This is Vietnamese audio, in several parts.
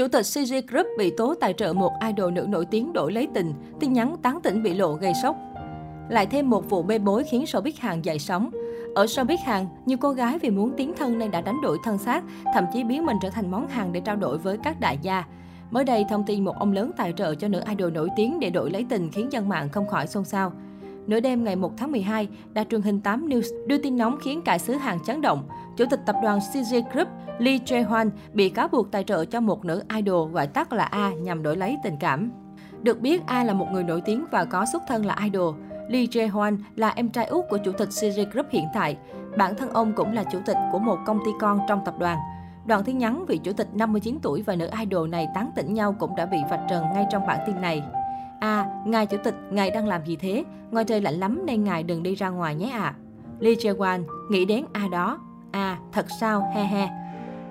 Chủ tịch CG Group bị tố tài trợ một idol nữ nổi tiếng đổi lấy tình, tin nhắn tán tỉnh bị lộ gây sốc. Lại thêm một vụ bê bối khiến showbiz Hàn dậy sóng. Ở showbiz Hàn, nhiều cô gái vì muốn tiến thân nên đã đánh đổi thân xác, thậm chí biến mình trở thành món hàng để trao đổi với các đại gia. Mới đây, thông tin một ông lớn tài trợ cho nữ idol nổi tiếng để đổi lấy tình khiến dân mạng không khỏi xôn xao. Nửa đêm ngày 1 tháng 12, đài truyền hình 8 News đưa tin nóng khiến cả xứ Hàn chấn động. Chủ tịch tập đoàn CJ Group Lee Jae-hwan bị cáo buộc tài trợ cho một nữ idol gọi tắt là A nhằm đổi lấy tình cảm. Được biết, A là một người nổi tiếng và có xuất thân là idol. Lee Jae-hwan là em trai út của chủ tịch CJ Group hiện tại. Bản thân ông cũng là chủ tịch của một công ty con trong tập đoàn. Đoạn tin nhắn vị chủ tịch 59 tuổi và nữ idol này tán tỉnh nhau cũng đã bị vạch trần ngay trong bản tin này. À, ngài chủ tịch, ngài đang làm gì thế? Ngoài trời lạnh lắm nên ngài đừng đi ra ngoài nhé ạ. À. Lee Jae-won nghĩ đến A đó. À, thật sao, he he.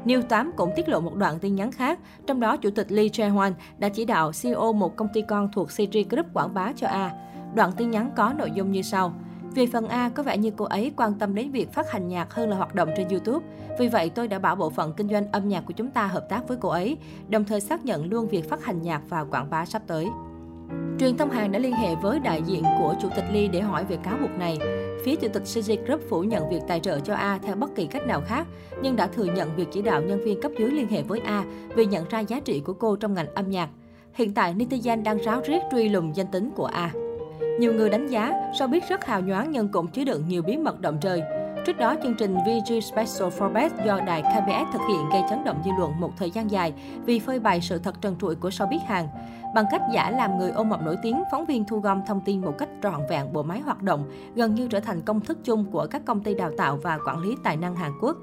New 8 cũng tiết lộ một đoạn tin nhắn khác, trong đó Chủ tịch Lee Jae-hwan đã chỉ đạo CEO một công ty con thuộc CG Group quảng bá cho A. Đoạn tin nhắn có nội dung như sau. Về phần A, có vẻ như cô ấy quan tâm đến việc phát hành nhạc hơn là hoạt động trên YouTube. Vì vậy, tôi đã bảo bộ phận kinh doanh âm nhạc của chúng ta hợp tác với cô ấy, đồng thời xác nhận luôn việc phát hành nhạc và quảng bá sắp tới. Truyền thông Hàn đã liên hệ với đại diện của Chủ tịch Lee để hỏi về cáo buộc này. Phía Chủ tịch CJ Group phủ nhận việc tài trợ cho A theo bất kỳ cách nào khác, nhưng đã thừa nhận việc chỉ đạo nhân viên cấp dưới liên hệ với A vì nhận ra giá trị của cô trong ngành âm nhạc. Hiện tại, netizen đang ráo riết truy lùng danh tính của A. Nhiều người đánh giá, showbiz rất hào nhoáng nhưng cũng chứa đựng nhiều bí mật động trời. Trước đó, chương trình VG Special Forbes do đài KBS thực hiện gây chấn động dư luận một thời gian dài vì phơi bày sự thật trần trụi của showbiz Hàn. Bằng cách giả làm người ôm mập nổi tiếng, phóng viên thu gom thông tin một cách trọn vẹn bộ máy hoạt động, gần như trở thành công thức chung của các công ty đào tạo và quản lý tài năng Hàn Quốc.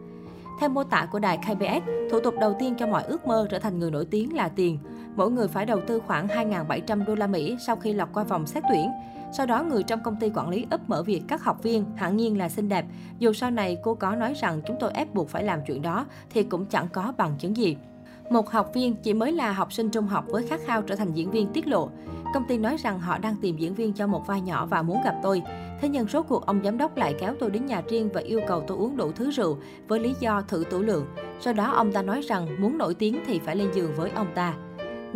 Theo mô tả của đài KBS, thủ tục đầu tiên cho mọi ước mơ trở thành người nổi tiếng là tiền. Mỗi người phải đầu tư khoảng 2.700 đô la Mỹ sau khi lọc qua vòng xét tuyển. Sau đó, người trong công ty quản lý ấp mở việc các học viên, hẳn nhiên là xinh đẹp. Dù sau này cô có nói rằng chúng tôi ép buộc phải làm chuyện đó, thì cũng chẳng có bằng chứng gì. Một học viên chỉ mới là học sinh trung học với khát khao trở thành diễn viên tiết lộ. Công ty nói rằng họ đang tìm diễn viên cho một vai nhỏ và muốn gặp tôi. Thế nhưng số cuộc ông giám đốc lại kéo tôi đến nhà riêng và yêu cầu tôi uống đủ thứ rượu với lý do thử tủ lượng. Sau đó ông ta nói rằng muốn nổi tiếng thì phải lên giường với ông ta.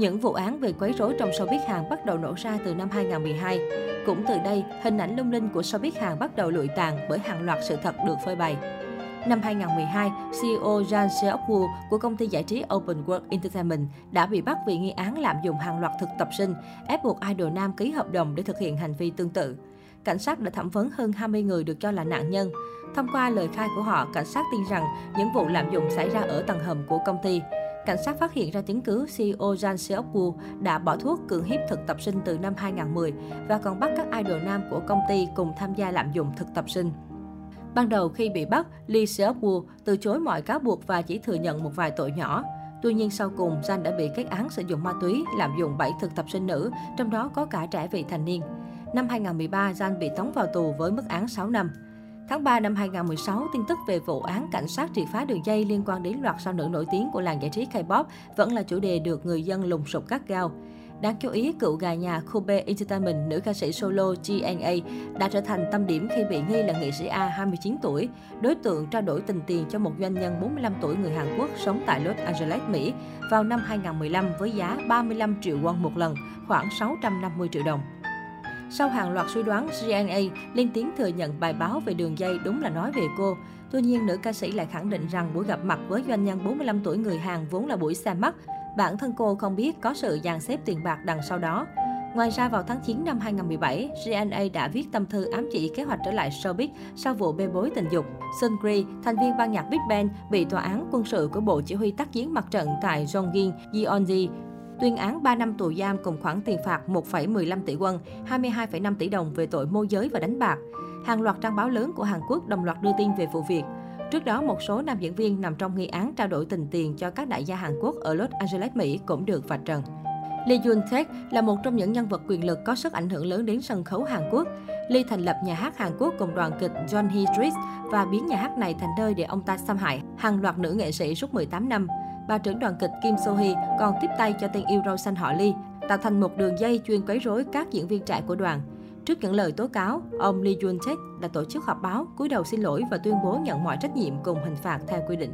Những vụ án về quấy rối trong showbiz Hàn bắt đầu nổ ra từ năm 2012. Cũng từ đây, hình ảnh lung linh của showbiz Hàn bắt đầu lụi tàn bởi hàng loạt sự thật được phơi bày. Năm 2012, CEO Jan Seok-woo của công ty giải trí Open World Entertainment đã bị bắt vì nghi án lạm dụng hàng loạt thực tập sinh, ép buộc idol nam ký hợp đồng để thực hiện hành vi tương tự. Cảnh sát đã thẩm vấn hơn 20 người được cho là nạn nhân. Thông qua lời khai của họ, cảnh sát tin rằng những vụ lạm dụng xảy ra ở tầng hầm của công ty. Cảnh sát phát hiện ra chứng cứ CEO Jan Seok-woo đã bỏ thuốc cưỡng hiếp thực tập sinh từ năm 2010 và còn bắt các idol nam của công ty cùng tham gia lạm dụng thực tập sinh. Ban đầu khi bị bắt, Lee Seok-woo từ chối mọi cáo buộc và chỉ thừa nhận một vài tội nhỏ. Tuy nhiên sau cùng, Jan đã bị kết án sử dụng ma túy, lạm dụng 7 thực tập sinh nữ, trong đó có cả trẻ vị thành niên. Năm 2013, Jan bị tống vào tù với mức án 6 năm. Tháng 3 năm 2016, tin tức về vụ án cảnh sát triệt phá đường dây liên quan đến loạt sao nữ nổi tiếng của làng giải trí K-pop vẫn là chủ đề được người dân lùng sục gắt gao. Đáng chú ý, cựu gà nhà Kobe Entertainment, nữ ca sĩ solo GNA đã trở thành tâm điểm khi bị nghi là nghệ sĩ A 29 tuổi, đối tượng trao đổi tình tiền cho một doanh nhân 45 tuổi người Hàn Quốc sống tại Los Angeles, Mỹ vào năm 2015 với giá 35 triệu won một lần, khoảng 650 triệu đồng. Sau hàng loạt suy đoán, GNA lên tiếng thừa nhận bài báo về đường dây đúng là nói về cô. Tuy nhiên, nữ ca sĩ lại khẳng định rằng buổi gặp mặt với doanh nhân 45 tuổi người Hàn vốn là buổi xa mắt. Bản thân cô không biết có sự dàn xếp tiền bạc đằng sau đó. Ngoài ra, vào tháng 9 năm 2017, GNA đã viết tâm thư ám chỉ kế hoạch trở lại showbiz sau vụ bê bối tình dục. Sun thành viên ban nhạc Big Bang, bị tòa án quân sự của Bộ Chỉ huy tác chiến mặt trận tại Jongin, Gyeonggi tuyên án 3 năm tù giam cùng khoản tiền phạt 1,15 tỷ won, 22,5 tỷ đồng về tội môi giới và đánh bạc. Hàng loạt trang báo lớn của Hàn Quốc đồng loạt đưa tin về vụ việc. Trước đó, một số nam diễn viên nằm trong nghi án trao đổi tình tiền cho các đại gia Hàn Quốc ở Los Angeles, Mỹ cũng được vạch trần. Lee Jun Taek là một trong những nhân vật quyền lực có sức ảnh hưởng lớn đến sân khấu Hàn Quốc. Lee thành lập nhà hát Hàn Quốc cùng đoàn kịch John Hee Street và biến nhà hát này thành nơi để ông ta xâm hại hàng loạt nữ nghệ sĩ suốt 18 năm bà trưởng đoàn kịch Kim So Hee còn tiếp tay cho tên yêu râu xanh họ Lee, tạo thành một đường dây chuyên quấy rối các diễn viên trẻ của đoàn. Trước những lời tố cáo, ông Lee Jun Tae đã tổ chức họp báo, cúi đầu xin lỗi và tuyên bố nhận mọi trách nhiệm cùng hình phạt theo quy định.